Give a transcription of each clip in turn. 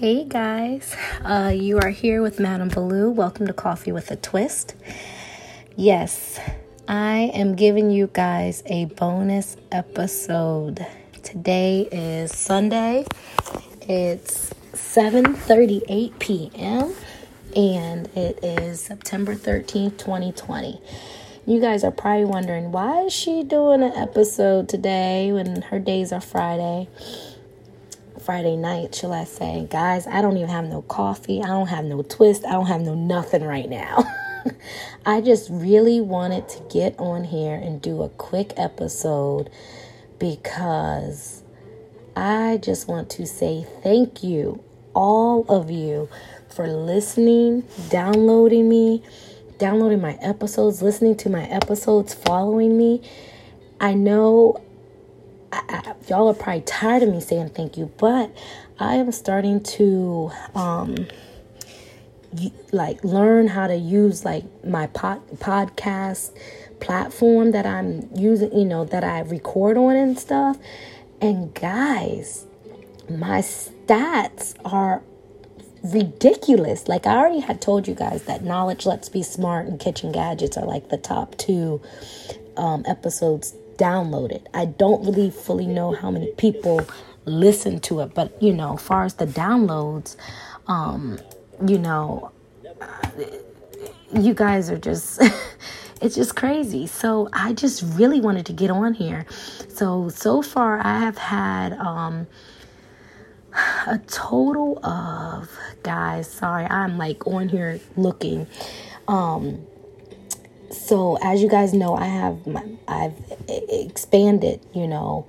Hey guys, uh, you are here with Madame Baloo. Welcome to Coffee with a Twist. Yes, I am giving you guys a bonus episode. Today is Sunday. It's 7:38 p.m. and it is September 13th, 2020. You guys are probably wondering why is she doing an episode today when her days are Friday? Friday night, shall I say. Guys, I don't even have no coffee. I don't have no twist. I don't have no nothing right now. I just really wanted to get on here and do a quick episode because I just want to say thank you, all of you, for listening, downloading me, downloading my episodes, listening to my episodes, following me. I know I, I, y'all are probably tired of me saying thank you, but I am starting to um like learn how to use like my pod, podcast platform that I'm using, you know, that I record on and stuff. And guys, my stats are ridiculous. Like I already had told you guys that Knowledge Let's Be Smart and Kitchen Gadgets are like the top two um, episodes downloaded. I don't really fully know how many people listen to it, but you know, as far as the downloads, um, you know, you guys are just it's just crazy. So I just really wanted to get on here. So so far I have had um a total of guys, sorry, I'm like on here looking. Um so as you guys know, I have my, I've expanded, you know,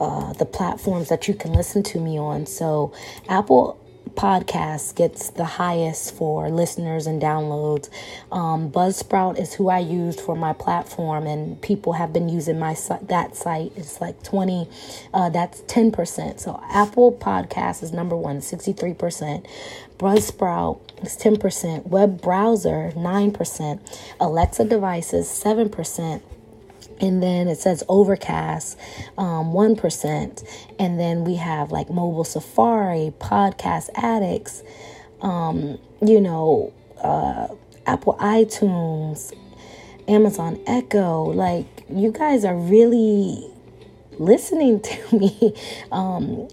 uh, the platforms that you can listen to me on. So Apple podcast gets the highest for listeners and downloads. Um, Buzzsprout is who I used for my platform, and people have been using my that site. It's like twenty, uh, that's ten percent. So Apple Podcast is number one, sixty three percent. Buzzsprout is ten percent. Web browser nine percent. Alexa devices seven percent and then it says overcast um, 1% and then we have like mobile safari podcast addicts um, you know uh, apple itunes amazon echo. Like you guys are really listening to me. Um,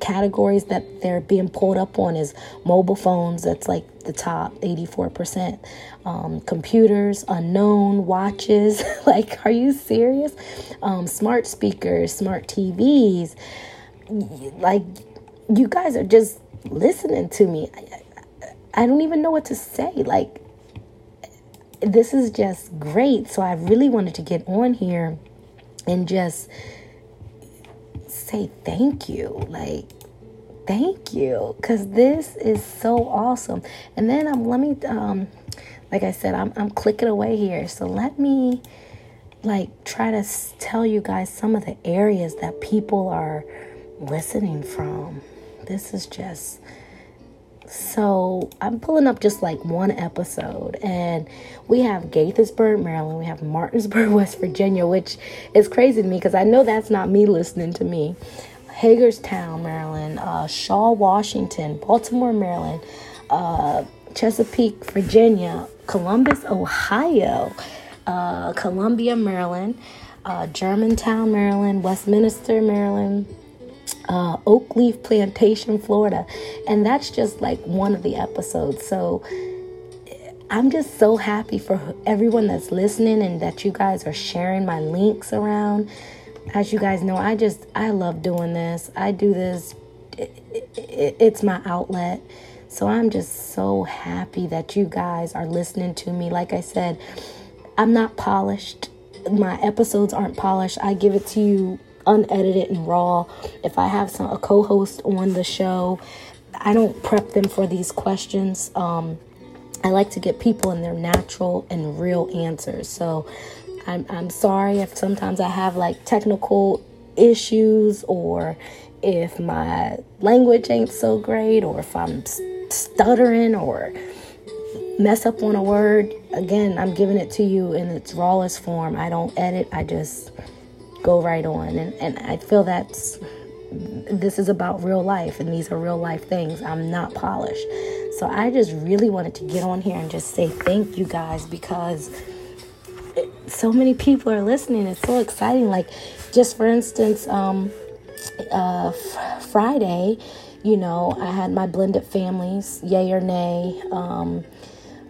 categories that they're being pulled up on is mobile phones, that's like the top 84%. Um, computers, unknown, watches. like, are you serious? Um, smart speakers, smart TVs. Like, you guys are just listening to me. I, I don't even know what to say. Like, this is just great. So I really wanted to get on here and just say thank you. Like, thank you. Because this is so awesome. And then I'm, let me, um, like I said, I'm, I'm clicking away here. So let me, like, try to tell you guys some of the areas that people are listening from. This is just so I'm pulling up just like one episode, and we have Gaithersburg, Maryland. We have Martinsburg, West Virginia, which is crazy to me because I know that's not me listening to me. Hagerstown, Maryland, uh, Shaw, Washington, Baltimore, Maryland, uh, Chesapeake, Virginia, Columbus, Ohio, uh, Columbia, Maryland, uh, Germantown, Maryland, Westminster, Maryland uh, Oakleaf Plantation, Florida. And that's just like one of the episodes. So I'm just so happy for everyone that's listening and that you guys are sharing my links around. As you guys know, I just, I love doing this. I do this, it, it, it's my outlet. So I'm just so happy that you guys are listening to me. Like I said, I'm not polished. My episodes aren't polished. I give it to you unedited and raw. If I have some a co-host on the show, I don't prep them for these questions. Um, I like to get people in their natural and real answers. So I'm I'm sorry if sometimes I have like technical issues or if my language ain't so great or if I'm stuttering or mess up on a word. Again, I'm giving it to you in its rawest form. I don't edit. I just go right on. And, and I feel that's this is about real life and these are real life things. I'm not polished. So I just really wanted to get on here and just say thank you guys because so many people are listening. It's so exciting. Like, just for instance, um, uh, f- Friday, you know, I had my blended families, yay or nay, um,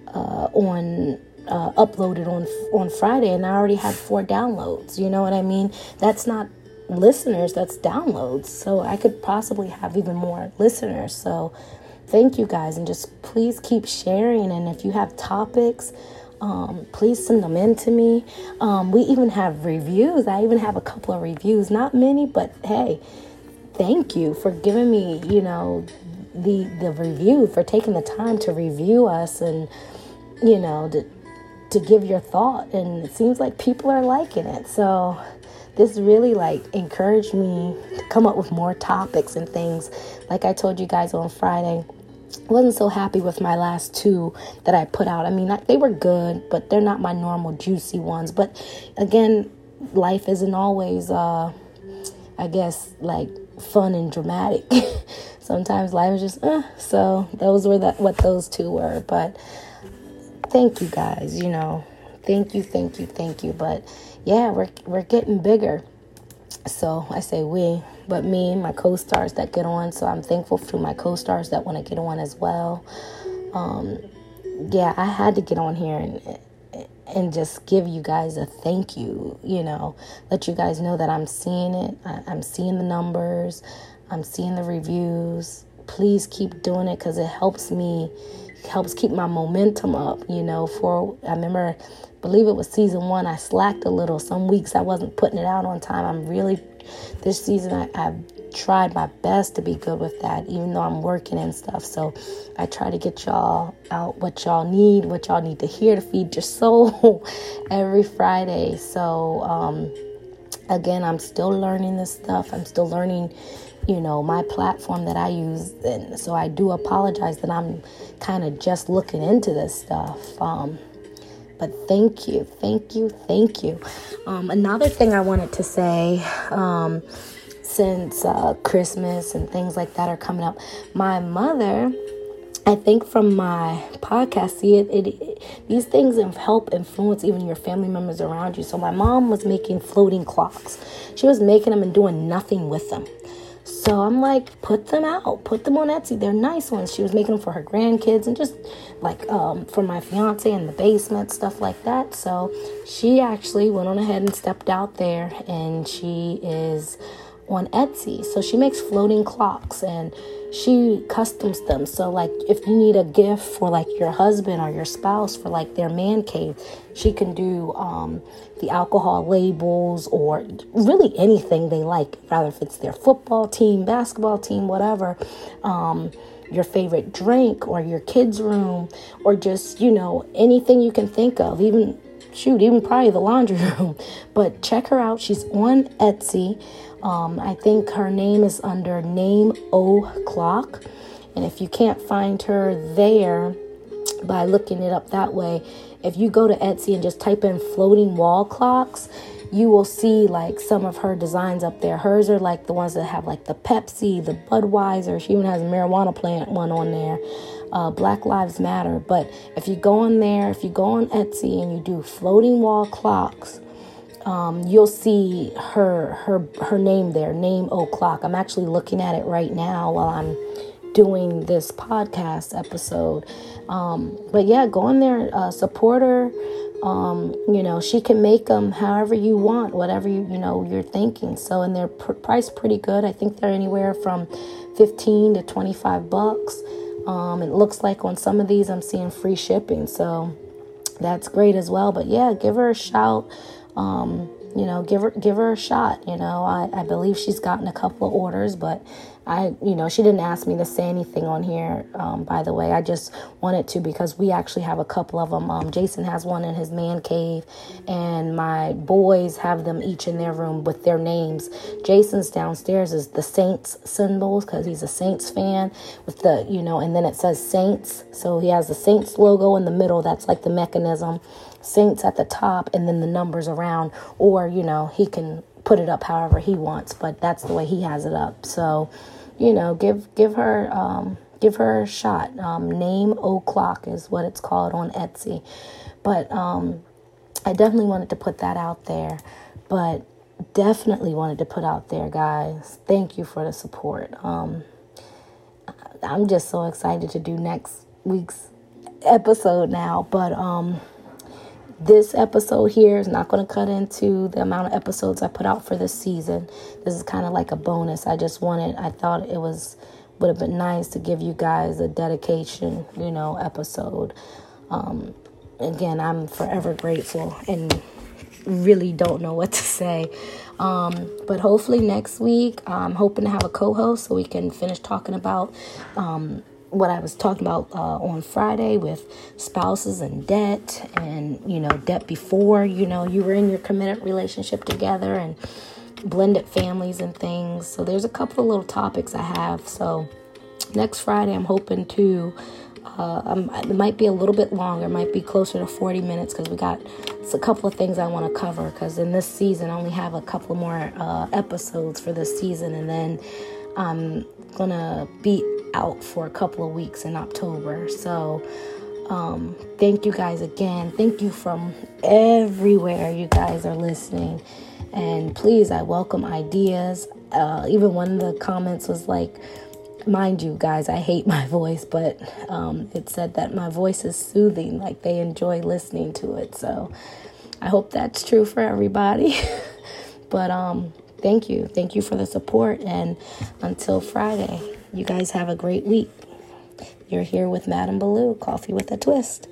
uh, on uh, uploaded on on Friday, and I already had four downloads. You know what I mean? That's not listeners, that's downloads. So I could possibly have even more listeners. So thank you guys, and just please keep sharing. And if you have topics. Um, please send them in to me. Um, we even have reviews. I even have a couple of reviews, not many, but hey, thank you for giving me, you know, the the review for taking the time to review us and you know to to give your thought and it seems like people are liking it. So this really like encouraged me to come up with more topics and things. Like I told you guys on Friday, wasn't so happy with my last two that I put out. I mean, they were good, but they're not my normal juicy ones. But again, life isn't always uh I guess like fun and dramatic. Sometimes life is just, uh, so those were that what those two were. But thank you guys, you know, thank you, thank you, thank you. But yeah, we're we're getting bigger. So I say we, but me, my co-stars that get on. So I'm thankful to my co-stars that want to get on as well. Um, yeah, I had to get on here and and just give you guys a thank you, you know, let you guys know that I'm seeing it. I, am seeing the numbers, I'm seeing the reviews. Please keep doing it because it helps me, helps keep my momentum up, you know. For I remember, I believe it was season one, I slacked a little. Some weeks I wasn't putting it out on time. I'm really, this season I, I've tried my best to be good with that, even though I'm working and stuff. So I try to get y'all out what y'all need, what y'all need to hear to feed your soul every Friday. So, um, again, I'm still learning this stuff. I'm still learning, you know, my platform that I use. And so I do apologize that I'm kind of just looking into this stuff. Um, but thank you, thank you, thank you. Um, another thing I wanted to say, um, since uh, Christmas and things like that are coming up. My mother, I think from my podcast, see it, it, it, these things help influence even your family members around you. So my mom was making floating clocks. She was making them and doing nothing with them. So I'm like, put them out, put them on Etsy. They're nice ones. She was making them for her grandkids and just like um, for my fiance in the basement, stuff like that. So she actually went on ahead and stepped out there and she is on Etsy. So she makes floating clocks and she customs them. So like if you need a gift for like your husband or your spouse for like their man cave, she can do um, the alcohol labels or really anything they like, rather if it's their football team, basketball team, whatever. Um, your favorite drink or your kids' room or just, you know, anything you can think of, even shoot, even probably the laundry room. But check her out. She's on Etsy. Um, I think her name is under Name O Clock. And if you can't find her there by looking it up that way, if you go to Etsy and just type in floating wall clocks, you will see like some of her designs up there. Hers are like the ones that have like the Pepsi, the Budweiser. She even has a marijuana plant one on there. Uh, Black Lives Matter. But if you go on there, if you go on Etsy and you do floating wall clocks, um, you'll see her her her name there, name o'clock. I'm actually looking at it right now while I'm doing this podcast episode. Um, but yeah, go in there, uh, support her. Um, you know, she can make them however you want, whatever you you know you're thinking. So, and they're pr- priced pretty good. I think they're anywhere from 15 to 25 bucks. Um, it looks like on some of these I'm seeing free shipping, so that's great as well. But yeah, give her a shout um, you know, give her give her a shot. You know, I, I believe she's gotten a couple of orders, but I, you know, she didn't ask me to say anything on here. Um, by the way, I just wanted to because we actually have a couple of them. Um, Jason has one in his man cave, and my boys have them each in their room with their names. Jason's downstairs is the Saints symbols because he's a Saints fan with the, you know, and then it says Saints, so he has the Saints logo in the middle. That's like the mechanism. Saints at the top and then the numbers around, or you know, he can put it up however he wants, but that's the way he has it up. So, you know, give give her um, give her a shot. Um, Name O'clock is what it's called on Etsy, but um, I definitely wanted to put that out there. But definitely wanted to put out there, guys. Thank you for the support. Um, I'm just so excited to do next week's episode now, but um this episode here is not going to cut into the amount of episodes I put out for this season. This is kind of like a bonus. I just wanted, I thought it was, would have been nice to give you guys a dedication, you know, episode. Um, again, I'm forever grateful and really don't know what to say. Um, but hopefully next week, I'm hoping to have a co host so we can finish talking about um, what I was talking about uh, on Friday with spouses and debt, and you know, debt before you know you were in your committed relationship together, and blended families and things. So there's a couple of little topics I have. So next Friday, I'm hoping to. Uh, it might be a little bit longer, might be closer to 40 minutes because we got a couple of things I want to cover. Because in this season, I only have a couple more uh, episodes for this season, and then I'm gonna be out for a couple of weeks in October. So, um, thank you guys again. Thank you from everywhere you guys are listening. And please, I welcome ideas. Uh, even one of the comments was like, mind you, guys, I hate my voice, but um, it said that my voice is soothing, like they enjoy listening to it. So I hope that's true for everybody. but um, thank you. Thank you for the support. And until Friday. You guys have a great week. You're here with Madame Baloo, Coffee with a Twist.